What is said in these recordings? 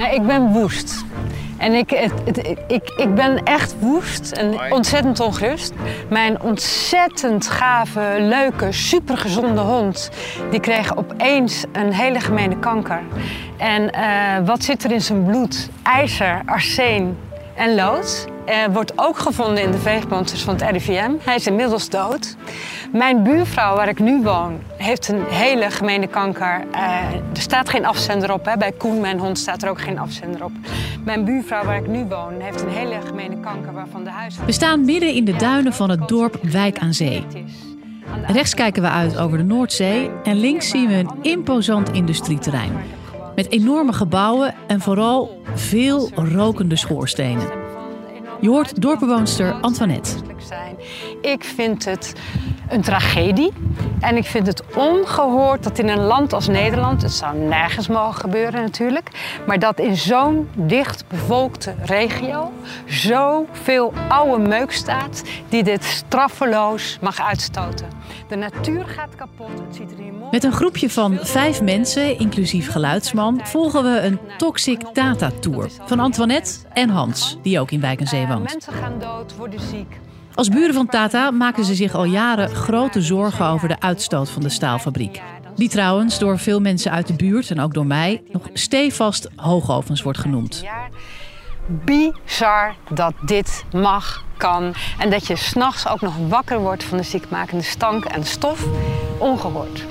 Nou, ik ben woest. En ik, het, ik, ik ben echt woest en ontzettend ongerust. Mijn ontzettend gave, leuke, supergezonde hond... die kreeg opeens een hele gemene kanker. En uh, wat zit er in zijn bloed? IJzer, arsen en lood. Uh, wordt ook gevonden in de veegmonsters van het RIVM. Hij is inmiddels dood. Mijn buurvrouw, waar ik nu woon, heeft een hele gemene kanker. Uh, er staat geen afzender op. Hè. Bij Koen, mijn hond, staat er ook geen afzender op. Mijn buurvrouw, waar ik nu woon, heeft een hele gemene kanker waarvan de huis... We staan midden in de duinen van het dorp Wijk aan Zee. Rechts kijken we uit over de Noordzee en links zien we een imposant industrieterrein. Met enorme gebouwen en vooral veel rokende schoorstenen. Je hoort dorpbewoonster Antoinette. Ik vind het een tragedie. En ik vind het ongehoord dat in een land als Nederland, het zou nergens mogen gebeuren natuurlijk, maar dat in zo'n dicht bevolkte regio zoveel oude meuk staat die dit straffeloos mag uitstoten. De natuur gaat kapot. Het ziet er hier mooi Met een groepje van vijf mensen, inclusief geluidsman, volgen we een Toxic Data Tour van Antoinette en Hans, die ook in Wijk en Zee woont. Mensen gaan dood, worden ziek. Als buren van Tata maken ze zich al jaren grote zorgen over de uitstoot van de staalfabriek. Die trouwens door veel mensen uit de buurt en ook door mij nog stevast hoogovens wordt genoemd. Bizar dat dit mag, kan en dat je s'nachts ook nog wakker wordt van de ziekmakende stank en stof. Ongehoord.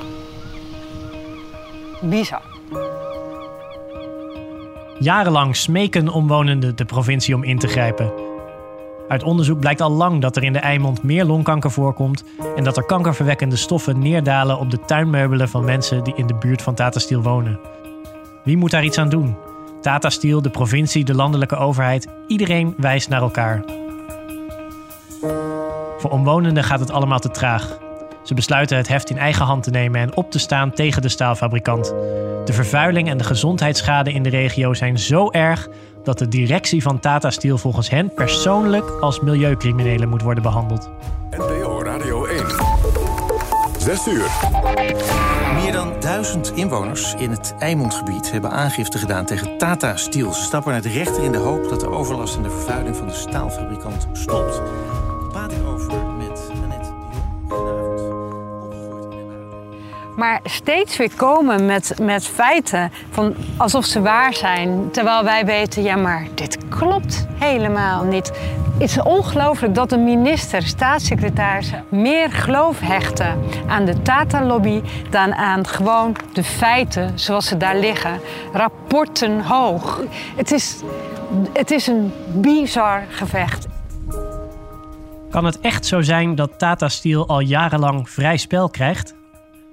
Bizar. Jarenlang smeken omwonenden de provincie om in te grijpen. Uit onderzoek blijkt al lang dat er in de Eimond meer longkanker voorkomt en dat er kankerverwekkende stoffen neerdalen op de tuinmeubelen van mensen die in de buurt van Tata Steel wonen. Wie moet daar iets aan doen? Tata Steel, de provincie, de landelijke overheid, iedereen wijst naar elkaar. Voor omwonenden gaat het allemaal te traag. Ze besluiten het heft in eigen hand te nemen en op te staan tegen de staalfabrikant. De vervuiling en de gezondheidsschade in de regio zijn zo erg dat de directie van Tata Steel volgens hen persoonlijk als milieucriminelen moet worden behandeld. NPO Radio 1. 6 uur. Meer dan duizend inwoners in het Eimondgebied hebben aangifte gedaan tegen Tata Steel. Ze stappen naar de rechter in de hoop dat de overlast en de vervuiling van de staalfabrikant stopt. Maar steeds weer komen met, met feiten van alsof ze waar zijn. Terwijl wij weten, ja maar dit klopt helemaal niet. Het is ongelooflijk dat een minister, staatssecretaris, meer geloof hechten aan de Tata-lobby dan aan gewoon de feiten zoals ze daar liggen. Rapporten hoog. Het is, het is een bizar gevecht. Kan het echt zo zijn dat Tata Steel al jarenlang vrij spel krijgt?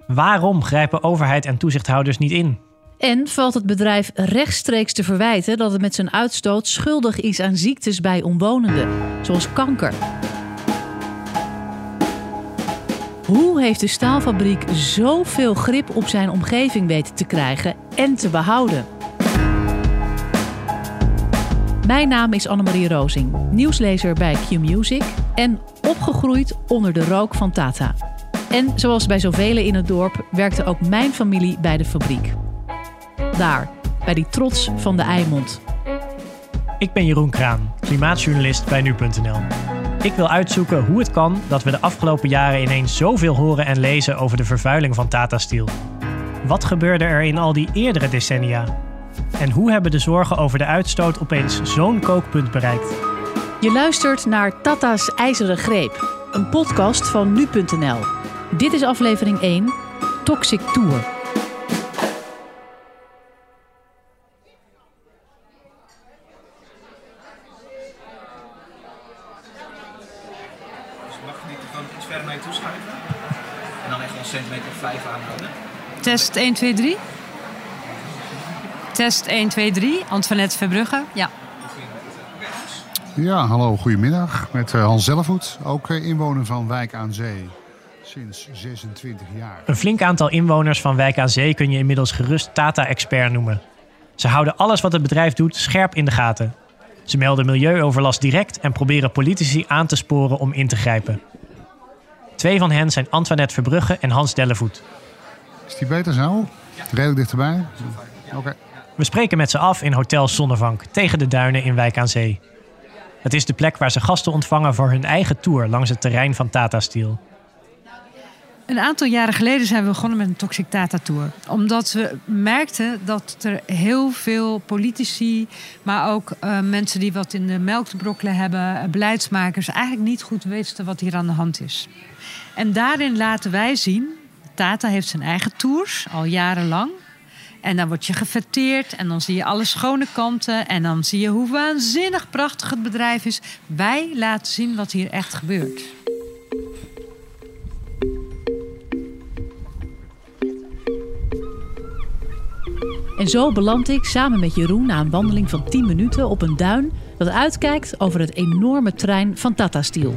Waarom grijpen overheid en toezichthouders niet in? En valt het bedrijf rechtstreeks te verwijten dat het met zijn uitstoot schuldig is aan ziektes bij omwonenden, zoals kanker. Hoe heeft de staalfabriek zoveel grip op zijn omgeving weten te krijgen en te behouden? Mijn naam is Annemarie Rozing, nieuwslezer bij Q-Music en opgegroeid onder de rook van Tata. En zoals bij zoveel in het dorp werkte ook mijn familie bij de fabriek. Daar, bij die trots van de Eimond. Ik ben Jeroen Kraan, klimaatjournalist bij nu.nl. Ik wil uitzoeken hoe het kan dat we de afgelopen jaren ineens zoveel horen en lezen over de vervuiling van Tata Steel. Wat gebeurde er in al die eerdere decennia? En hoe hebben de zorgen over de uitstoot opeens zo'n kookpunt bereikt? Je luistert naar Tata's IJzeren Greep, een podcast van nu.nl. Dit is aflevering 1, Toxic Tour. Mag ik die gewoon iets verder naar je toeschuiven? centimeter 5 aanhouden. Test 1, 2, 3. Test 1, 2, 3. Antoinette Verbrugge. Ja. Ja, hallo, goedemiddag. Met uh, Hans Zellevoet, ook uh, inwoner van Wijk aan Zee. Sinds 26 jaar. Een flink aantal inwoners van Wijk aan Zee kun je inmiddels gerust Tata-expert noemen. Ze houden alles wat het bedrijf doet scherp in de gaten. Ze melden milieuoverlast direct en proberen politici aan te sporen om in te grijpen. Twee van hen zijn Antoinette Verbrugge en Hans Dellevoet. Is die beter zo? Redelijk dichterbij? Oké. We spreken met ze af in Hotel Zonnevank tegen de duinen in Wijk aan Zee. Het is de plek waar ze gasten ontvangen voor hun eigen tour langs het terrein van Tata Steel. Een aantal jaren geleden zijn we begonnen met een Toxic Tata Tour. Omdat we merkten dat er heel veel politici, maar ook uh, mensen die wat in de melk te brokkelen hebben, beleidsmakers, eigenlijk niet goed weten wat hier aan de hand is. En daarin laten wij zien, Tata heeft zijn eigen tours al jarenlang. En dan word je gefeteerd en dan zie je alle schone kanten. En dan zie je hoe waanzinnig prachtig het bedrijf is. Wij laten zien wat hier echt gebeurt. En zo beland ik samen met Jeroen na een wandeling van 10 minuten op een duin dat uitkijkt over het enorme trein van Tata Steel.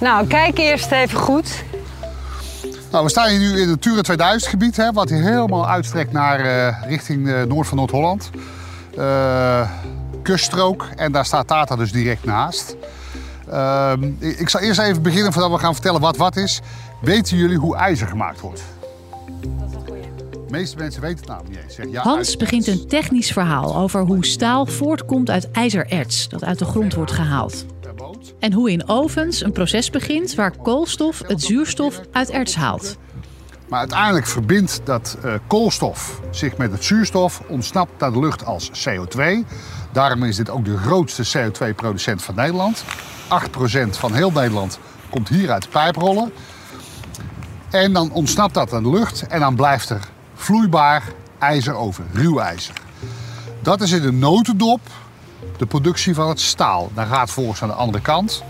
Nou, kijk eerst even goed. Nou, we staan hier nu in het Natura 2000 gebied, hè, wat hier helemaal uitstrekt naar uh, richting uh, noord van Noord-Holland. Uh, kuststrook en daar staat Tata dus direct naast. Ehm, ik zal eerst even beginnen voordat we gaan vertellen wat wat is. Weten jullie hoe ijzer gemaakt wordt? Dat is een goeie. De meeste mensen weten het namelijk niet eens. Zeg, ja, Hans begint een technisch verhaal over hoe staal voortkomt uit ijzererts dat uit de grond wordt gehaald. En hoe in ovens een proces begint waar koolstof het zuurstof uit erts haalt. Maar uiteindelijk verbindt dat uh, koolstof zich met het zuurstof, ontsnapt naar de lucht als CO2. Daarom is dit ook de grootste CO2-producent van Nederland. 8% van heel Nederland komt hier uit pijprollen. En dan ontsnapt dat aan de lucht en dan blijft er vloeibaar ijzer over, ruw ijzer. Dat is in de notendop de productie van het staal. Dan gaat volgens aan de andere kant,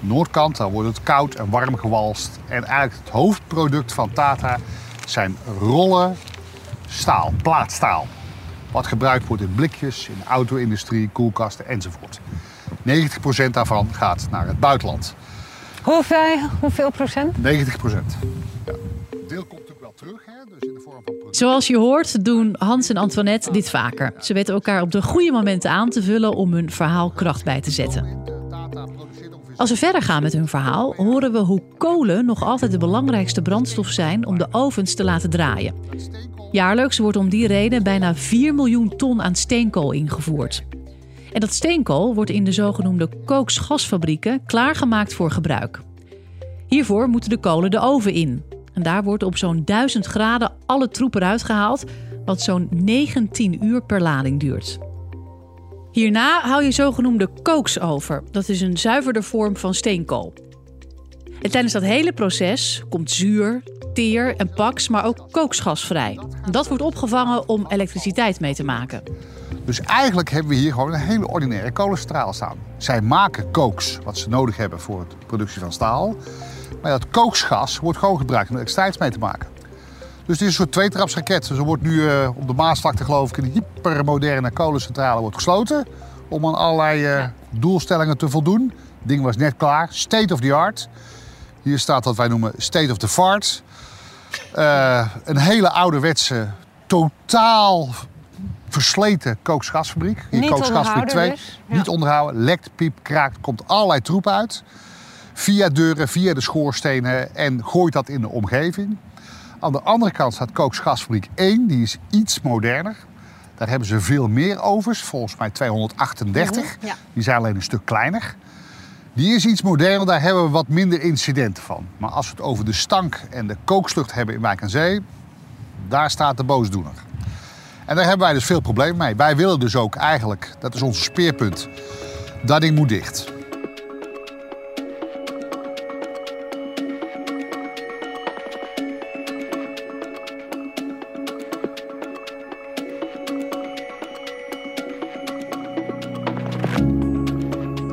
de noordkant, dan wordt het koud en warm gewalst. En eigenlijk het hoofdproduct van Tata zijn rollen staal, plaatstaal. Wat gebruikt wordt in blikjes, in de auto-industrie, koelkasten enzovoort. 90% daarvan gaat naar het buitenland. Hoeveel, hoeveel procent? 90 procent. Ja. Deel komt natuurlijk wel terug, hè? dus in de vorm van Zoals je hoort doen Hans en Antoinette dit vaker. Ze weten elkaar op de goede momenten aan te vullen om hun verhaal kracht bij te zetten. Als we verder gaan met hun verhaal, horen we hoe kolen nog altijd de belangrijkste brandstof zijn om de ovens te laten draaien. Jaarlijks wordt om die reden bijna 4 miljoen ton aan steenkool ingevoerd. En dat steenkool wordt in de zogenoemde kooksgasfabrieken klaargemaakt voor gebruik. Hiervoor moeten de kolen de oven in. En daar wordt op zo'n 1000 graden alle troep eruit gehaald, wat zo'n 19 uur per lading duurt. Hierna haal je zogenoemde kooks over. Dat is een zuiverder vorm van steenkool. En tijdens dat hele proces komt zuur, teer en paks, maar ook kooksgas vrij. Dat wordt opgevangen om elektriciteit mee te maken. Dus eigenlijk hebben we hier gewoon een hele ordinaire kolencentrale staan. Zij maken kooks, wat ze nodig hebben voor de productie van staal. Maar dat kooksgas wordt gewoon gebruikt om elektriciteit mee te maken. Dus het is een soort tweetrapsraket. Dus er wordt nu uh, op de Maasvlakte geloof ik een hypermoderne kolencentrale wordt gesloten. Om aan allerlei uh, doelstellingen te voldoen. Het ding was net klaar. State of the art. Hier staat wat wij noemen state of the fart. Uh, een hele ouderwetse, totaal versleten kooksgasfabriek. Hier kooksgasfabriek 2. Dus. Ja. Niet onderhouden, lekt, piep, kraakt, komt allerlei troep uit. Via deuren, via de schoorstenen en gooit dat in de omgeving. Aan de andere kant staat kooksgasfabriek 1, die is iets moderner. Daar hebben ze veel meer ovens, volgens mij 238. Ja. Die zijn alleen een stuk kleiner. Die is iets moderner, daar hebben we wat minder incidenten van. Maar als we het over de stank en de kookslucht hebben in Wijk en Zee, daar staat de boosdoener. En daar hebben wij dus veel problemen mee. Wij willen dus ook eigenlijk, dat is ons speerpunt, dat ding moet dicht.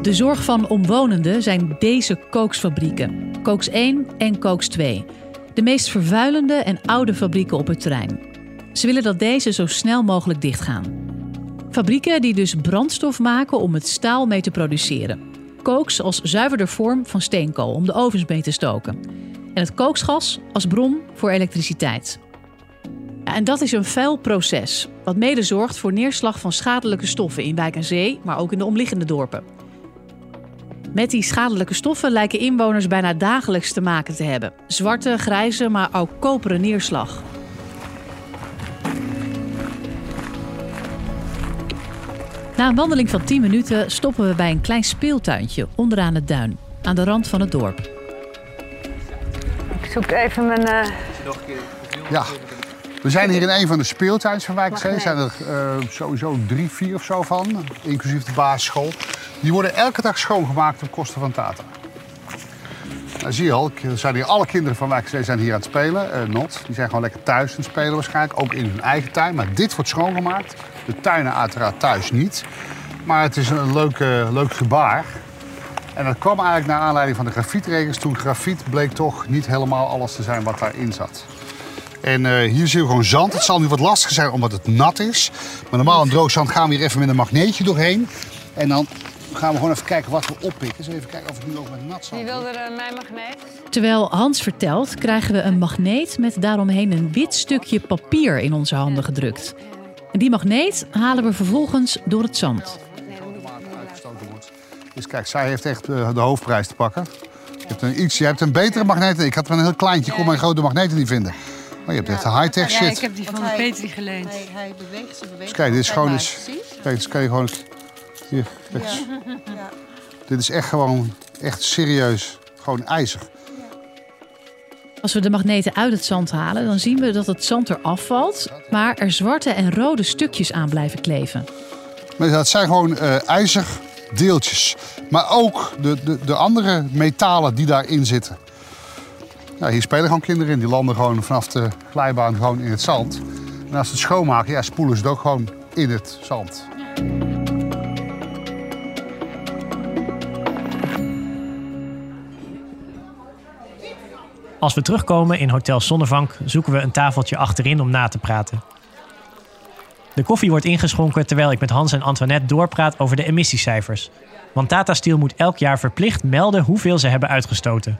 De zorg van omwonenden zijn deze kooksfabrieken. Kooks 1 en Kooks 2. De meest vervuilende en oude fabrieken op het terrein. Ze willen dat deze zo snel mogelijk dichtgaan. Fabrieken die dus brandstof maken om het staal mee te produceren. Kooks als zuiverder vorm van steenkool om de ovens mee te stoken. En het kooksgas als bron voor elektriciteit. En dat is een vuil proces, wat mede zorgt voor neerslag van schadelijke stoffen in Wijk en Zee, maar ook in de omliggende dorpen. Met die schadelijke stoffen lijken inwoners bijna dagelijks te maken te hebben. Zwarte, grijze, maar ook koperen neerslag. Na een wandeling van 10 minuten stoppen we bij een klein speeltuintje onderaan het duin, aan de rand van het dorp. Ik zoek even mijn... Uh... Ja, we zijn hier in een van de speeltuins van Wijkzee. Er zijn er uh, sowieso drie, vier of zo van, inclusief de basisschool. Die worden elke dag schoongemaakt op kosten van Tata. Nou, zie je al, zijn hier alle kinderen van Wijkzee zijn hier aan het spelen. Uh, not, die zijn gewoon lekker thuis aan het spelen waarschijnlijk. Ook in hun eigen tuin. Maar dit wordt schoongemaakt. De tuinen uiteraard thuis niet. Maar het is een leuk, leuk gebaar. En dat kwam eigenlijk naar aanleiding van de grafietregels. Toen grafiet bleek toch niet helemaal alles te zijn wat daarin zat. En uh, hier zien we gewoon zand. Het zal nu wat lastiger zijn omdat het nat is. Maar normaal in droog zand gaan we hier even met een magneetje doorheen. En dan gaan we gewoon even kijken wat we oppikken. Dus even kijken of het nu ook met nat zand Wie wilde er mijn magneet? Terwijl Hans vertelt, krijgen we een magneet met daaromheen een wit stukje papier in onze handen gedrukt. En die magneet halen we vervolgens door het zand. Dus kijk, zij heeft echt uh, de hoofdprijs te pakken. Je hebt een, iets, je hebt een betere magneet. Ik had er een heel kleintje, ik kon mijn grote magneten niet vinden. Maar je hebt echt een high-tech shit. Ja, ik heb die van de Petri geleend. Hij, hij beweegt, ze beweegt. Dus kijk, dit is gewoon eens. Kijk, dus kan je gewoon. Hier, kijk eens. Ja. Dit is echt gewoon, echt serieus, gewoon ijzer. Als we de magneten uit het zand halen, dan zien we dat het zand eraf valt, maar er zwarte en rode stukjes aan blijven kleven. Maar dat zijn gewoon uh, ijzerdeeltjes. Maar ook de, de, de andere metalen die daarin zitten. Ja, hier spelen gewoon kinderen in. Die landen gewoon vanaf de glijbaan gewoon in het zand. En als ze het schoonmaken, ja, spoelen ze het ook gewoon in het zand. Als we terugkomen in Hotel Zonnevank zoeken we een tafeltje achterin om na te praten. De koffie wordt ingeschonken terwijl ik met Hans en Antoinette doorpraat over de emissiecijfers. Want Tata Steel moet elk jaar verplicht melden hoeveel ze hebben uitgestoten.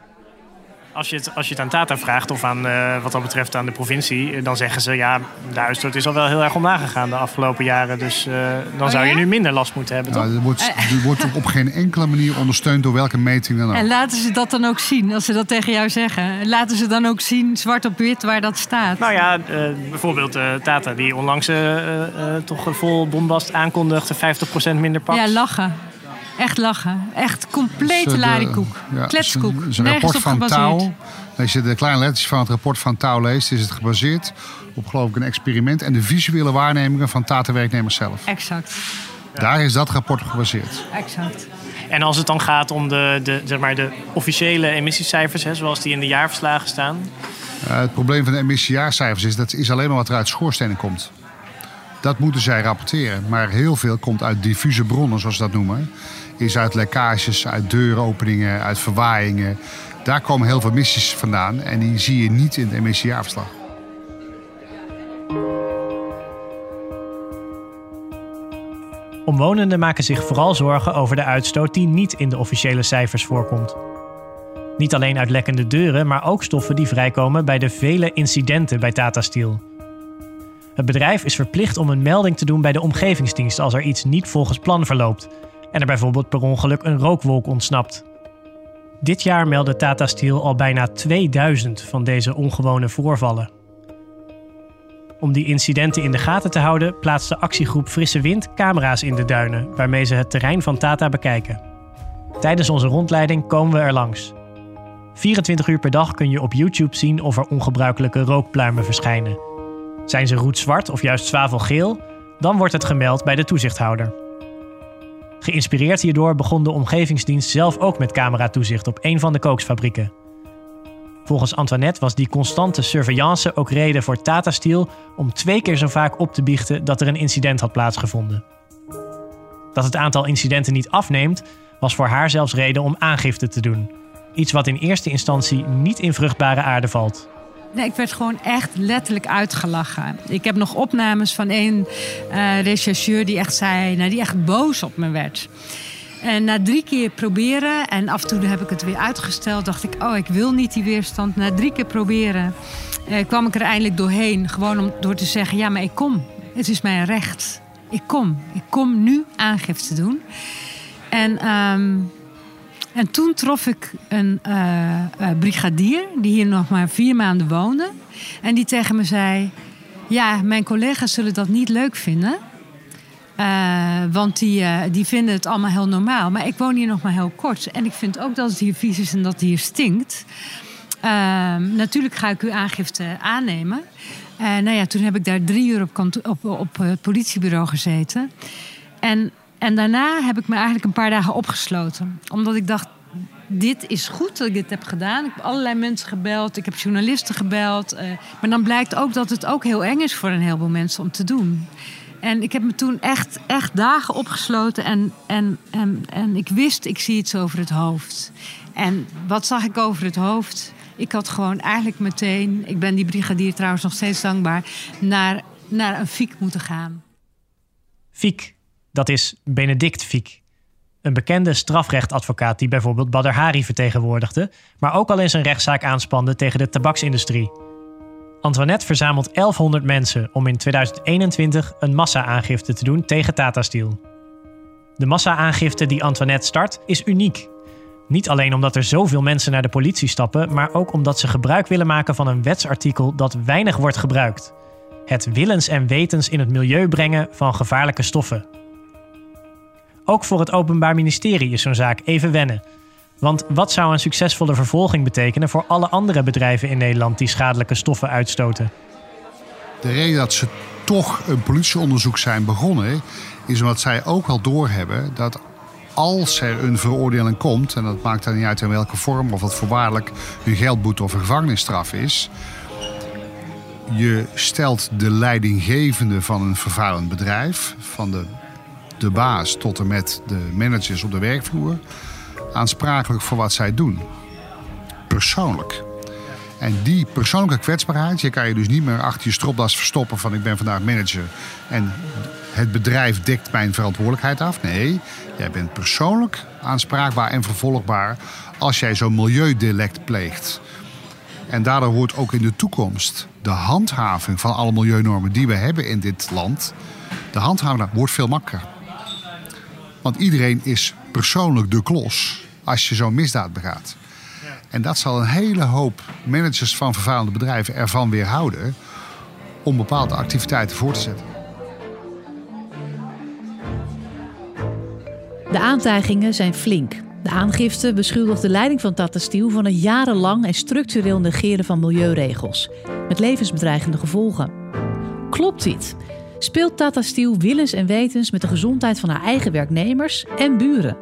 Als je, het, als je het aan Tata vraagt of aan, uh, wat dat betreft aan de provincie, dan zeggen ze ja, de uitstoot is al wel heel erg omlaag gegaan de afgelopen jaren. Dus uh, dan Oh zou je ja? nu minder last moeten hebben. Nou, toch? die wordt, die wordt op geen enkele manier ondersteund door welke meting dan ook. En laten ze dat dan ook zien, als ze dat tegen jou zeggen. Laten ze dan ook zien, zwart op wit, waar dat staat. Nou ja, eh, bijvoorbeeld eh, Tata, die onlangs eh, eh, eh, toch vol bombast aankondigde 50% minder pak. Ja, lachen. Echt lachen. Echt complete eh, larikoek. ja, Kletskoek. Het is een rapport van. Touw. Als je de kleine letters van het rapport van Touw leest, is het gebaseerd op geloof ik een experiment en de visuele waarnemingen van Tata-werknemers zelf. Exact. Daar is dat rapport op gebaseerd. Exact. En als het dan gaat om de, de, zeg maar de officiële emissiecijfers, hè, zoals die in de jaarverslagen staan. Uh, het probleem van de emissiejaarcijfers is dat is alleen maar wat er uit schoorstenen komt. Dat moeten zij rapporteren. Maar heel veel komt uit diffuse bronnen, zoals ze dat noemen. Is uit lekkages, uit deuropeningen, uit verwaaiingen. Daar komen heel veel emissies vandaan en die zie je niet in het emissiejaarverslag. Omwonenden maken zich vooral zorgen over de uitstoot die niet in de officiële cijfers voorkomt. Niet alleen uit lekkende deuren, maar ook stoffen die vrijkomen bij de vele incidenten bij Tata Steel. Het bedrijf is verplicht om een melding te doen bij de omgevingsdienst als er iets niet volgens plan verloopt en er bijvoorbeeld per ongeluk een rookwolk ontsnapt. Dit jaar meldde Tata Steel al bijna 2000 van deze ongewone voorvallen. Om die incidenten in de gaten te houden, plaatst de actiegroep Frisse Wind camera's in de duinen, waarmee ze het terrein van Tata bekijken. Tijdens onze rondleiding komen we er langs. 24 uur per dag kun je op YouTube zien of er ongebruikelijke rookpluimen verschijnen. Zijn ze roetzwart of juist zwavelgeel, dan wordt het gemeld bij de toezichthouder. Geïnspireerd hierdoor begon de omgevingsdienst zelf ook met cameratoezicht op een van de kooksfabrieken. Volgens Antoinette was die constante surveillance ook reden voor Tata Steel om twee keer zo vaak op te biechten dat er een incident had plaatsgevonden. Dat het aantal incidenten niet afneemt, was voor haar zelfs reden om aangifte te doen. Iets wat in eerste instantie niet in vruchtbare aarde valt. Nee, ik werd gewoon echt letterlijk uitgelachen. Ik heb nog opnames van een uh, rechercheur die echt zei, nou, die echt boos op me werd. En na drie keer proberen, en af en toe heb ik het weer uitgesteld, dacht ik, oh, ik wil niet die weerstand. Na drie keer proberen eh, kwam ik er eindelijk doorheen. Gewoon om, door te zeggen, ja, maar ik kom. Het is mijn recht. Ik kom. Ik kom nu aangifte doen. En, ehm, en toen trof ik een uh, brigadier die hier nog maar vier maanden woonde. En die tegen me zei, ja, mijn collega's zullen dat niet leuk vinden... Uh, want die, die vinden het allemaal heel normaal. Maar ik woon hier nog maar heel kort. En ik vind ook dat het hier vies is en dat het hier stinkt. Uh, natuurlijk ga ik uw aangifte aannemen. nou ja, toen heb ik daar drie uur op, op, op het politiebureau gezeten. En, en daarna heb ik me eigenlijk een paar dagen opgesloten. Omdat ik dacht, dit is goed dat ik dit heb gedaan. Ik heb allerlei mensen gebeld, ik heb journalisten gebeld. maar dan blijkt ook dat het ook heel eng is voor een heleboel mensen om te doen. En ik heb me toen echt, echt dagen opgesloten en, en, en, en ik wist, ik zie iets over het hoofd. En wat zag ik over het hoofd? Ik had gewoon eigenlijk meteen, ik ben die brigadier trouwens nog steeds dankbaar, naar, naar een Fiek moeten gaan. Fiek, dat is Benedict Fiek. Een bekende strafrechtadvocaat die bijvoorbeeld Badr Hari vertegenwoordigde, maar ook al in zijn rechtszaak aanspande tegen de tabaksindustrie. Antoinette verzamelt 1100 mensen om in 2021 een massa-aangifte te doen tegen Tata Steel. De massa-aangifte die Antoinette start is uniek. Niet alleen omdat er zoveel mensen naar de politie stappen, maar ook omdat ze gebruik willen maken van een wetsartikel dat weinig wordt gebruikt: het willens en wetens in het milieu brengen van gevaarlijke stoffen. Ook voor het Openbaar Ministerie is zo'n zaak even wennen. Want wat zou een succesvolle vervolging betekenen voor alle andere bedrijven in Nederland die schadelijke stoffen uitstoten? De reden dat ze toch een politieonderzoek zijn begonnen, is omdat zij ook wel doorhebben dat als er een veroordeling komt, en dat maakt dan niet uit in welke vorm, of dat voorwaardelijk een geldboete of een gevangenisstraf is, je stelt de leidinggevende van een vervuilend bedrijf, van de, de baas tot en met de managers op de werkvloer, aansprakelijk voor wat zij doen. Persoonlijk. En die persoonlijke kwetsbaarheid, je kan je dus niet meer achter je stropdas verstoppen van ik ben vandaag manager en het bedrijf dekt mijn verantwoordelijkheid af. Nee, jij bent persoonlijk aanspraakbaar en vervolgbaar als jij zo'n milieudelect pleegt. En daardoor wordt ook in de toekomst de handhaving van alle milieunormen die we hebben in dit land, de handhaving wordt veel makkelijker. Want iedereen is persoonlijk de klos als je zo'n misdaad begaat. En dat zal een hele hoop managers van vervuilende bedrijven ervan weerhouden om bepaalde activiteiten voor te zetten. De aantijgingen zijn flink. De aangifte beschuldigt de leiding van Tata Steel van een jarenlang en structureel negeren van milieuregels, met levensbedreigende gevolgen. Klopt dit? Speelt Tata Steel willens en wetens met de gezondheid van haar eigen werknemers en buren?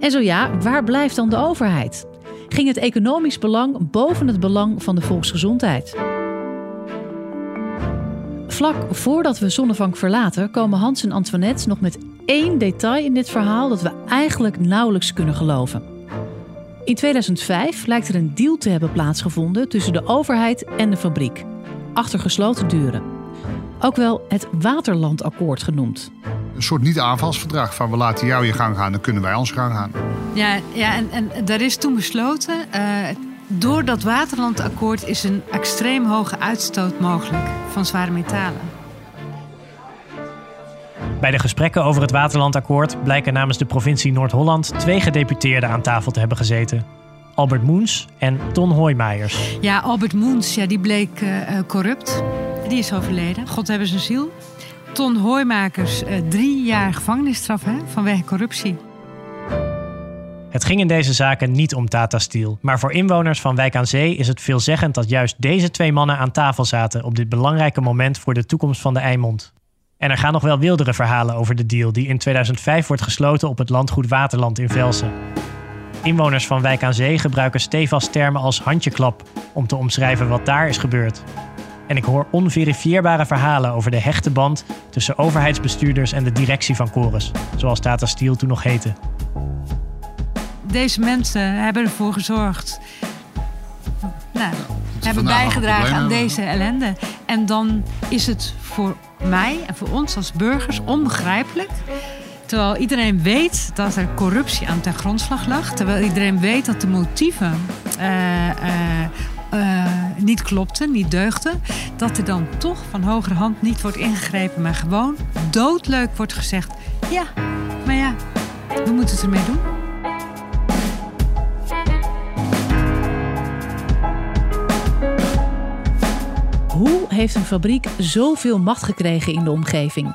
En zo ja, waar blijft dan de overheid? Ging het economisch belang boven het belang van de volksgezondheid? Vlak voordat we Zonnevank verlaten, komen Hans en Antoinette nog met één detail in dit verhaal dat we eigenlijk nauwelijks kunnen geloven. In 2005 lijkt er een deal te hebben plaatsgevonden tussen de overheid en de fabriek, achter gesloten deuren. Ook wel het Waterlandakkoord genoemd een soort niet-aanvalsverdrag. Van we laten jou je gang gaan, dan kunnen wij ons gang gaan. Ja, ja en, en daar is toen besloten. Uh, door dat Waterlandakkoord is een extreem hoge uitstoot mogelijk van zware metalen. Bij de gesprekken over het Waterlandakkoord blijken namens de provincie Noord-Holland twee gedeputeerden aan tafel te hebben gezeten. Albert Moens en Ton Hoijmeijers. Ja, Albert Moens ja, die bleek uh, corrupt. Die is overleden. God hebben zijn ziel. Ton Hooimakers uh, drie jaar gevangenisstraf hè, vanwege corruptie. Het ging in deze zaken niet om Tata Steel, maar voor inwoners van Wijk aan Zee is het veelzeggend dat juist deze twee mannen aan tafel zaten op dit belangrijke moment voor de toekomst van de Eimond. En er gaan nog wel wildere verhalen over de deal die in 2005 wordt gesloten op het landgoed Waterland in Velsen. Inwoners van Wijk aan Zee gebruiken stevast termen als handjeklap om te omschrijven wat daar is gebeurd. En ik hoor onverifieerbare verhalen over de hechte band tussen overheidsbestuurders en de directie van Chorus, zoals Tata Steel toen nog heette. deze mensen hebben ervoor gezorgd. Nou, hebben bijgedragen aan deze ellende. En dan is het voor mij en voor ons als burgers onbegrijpelijk. Terwijl iedereen weet dat er corruptie aan ten grondslag lag. Terwijl iedereen weet dat de motieven eh, eh, eh, niet klopten, niet deugden. Dat er dan toch van hogere hand niet wordt ingegrepen, maar gewoon doodleuk wordt gezegd: ja, maar ja, we moeten het ermee doen. Hoe heeft een fabriek zoveel macht gekregen in de omgeving?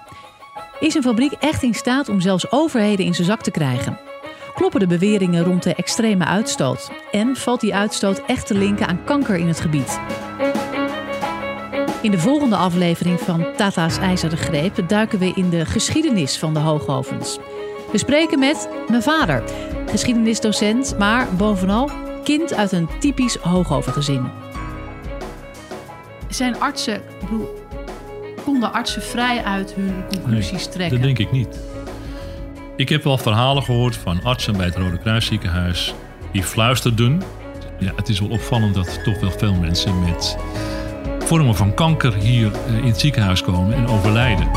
Is een fabriek echt in staat om zelfs overheden in zijn zak te krijgen? Kloppen de beweringen rond de extreme uitstoot? En valt die uitstoot echt te linken aan kanker in het gebied? In de volgende aflevering van Tata's IJzeren Greep duiken we in de geschiedenis van de hoogovens. We spreken met mijn vader, geschiedenisdocent, maar bovenal kind uit een typisch hoogovengezin. Zijn artsen, konden artsen vrij uit hun conclusies trekken? Dat denk ik niet. Ik heb wel verhalen gehoord van artsen bij het Rode Kruisziekenhuis die fluisterden. Ja, het is wel opvallend dat toch wel veel mensen met vormen van kanker hier eh, in het ziekenhuis komen en overlijden.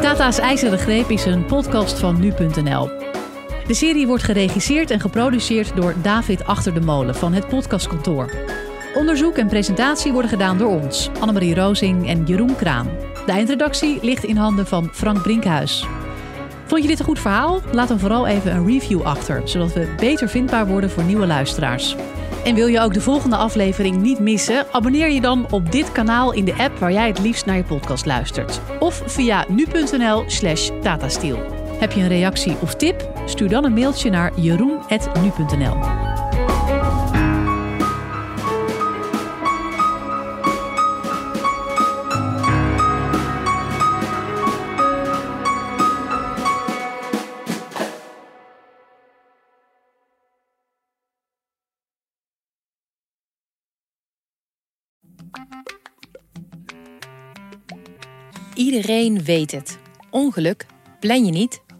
Tata's IJzeren Greep is een podcast van nu.nl. De serie wordt geregisseerd en geproduceerd door David Achter de Molen van het podcastkantoor. Onderzoek en presentatie worden gedaan door ons, Annemarie Rozing en Jeroen Kraan. De eindredactie ligt in handen van Frank Brinkhuis. Vond je dit een goed verhaal? Laat dan vooral even een review achter, zodat we beter vindbaar worden voor nieuwe luisteraars. En wil je ook de volgende aflevering niet missen? Abonneer je dan op dit kanaal in de app waar jij het liefst naar je podcast luistert. Of via nu.nl slash tatastiel. Heb je een reactie of tip? Stuur dan een mailtje naar jeroen.nu.nl. Iedereen weet het. Ongeluk plan je niet,